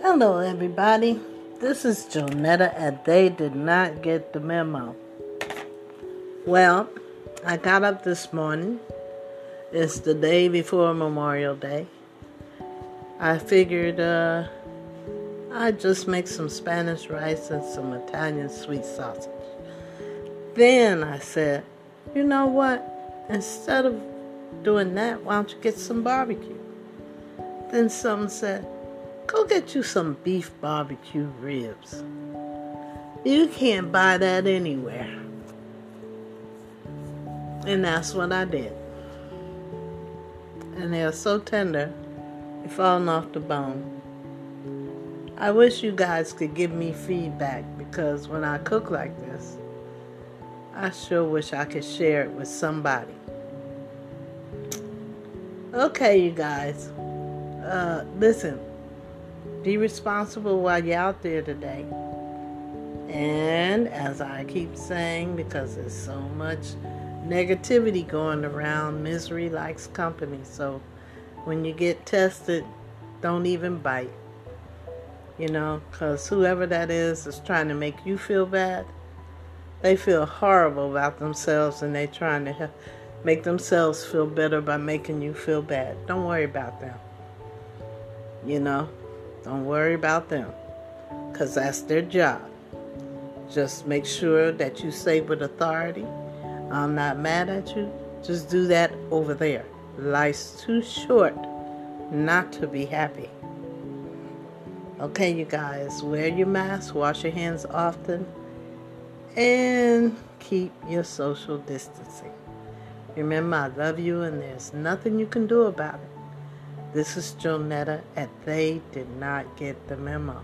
Hello, everybody. This is Jonetta, and they did not get the memo. Well, I got up this morning. It's the day before Memorial Day. I figured uh, I'd just make some Spanish rice and some Italian sweet sausage. Then I said, you know what? Instead of doing that, why don't you get some barbecue? Then someone said, Go get you some beef barbecue ribs. You can't buy that anywhere. And that's what I did. And they are so tender, they're falling off the bone. I wish you guys could give me feedback because when I cook like this, I sure wish I could share it with somebody. Okay, you guys. Uh, listen, be responsible while you're out there today. And as I keep saying, because there's so much negativity going around, misery likes company. So when you get tested, don't even bite. You know, because whoever that is is trying to make you feel bad. They feel horrible about themselves and they're trying to make themselves feel better by making you feel bad. Don't worry about them. You know, don't worry about them because that's their job. Just make sure that you say with authority, I'm not mad at you. Just do that over there. Life's too short not to be happy. Okay, you guys, wear your mask, wash your hands often, and keep your social distancing. Remember, I love you, and there's nothing you can do about it. This is Jonetta, and they did not get the memo.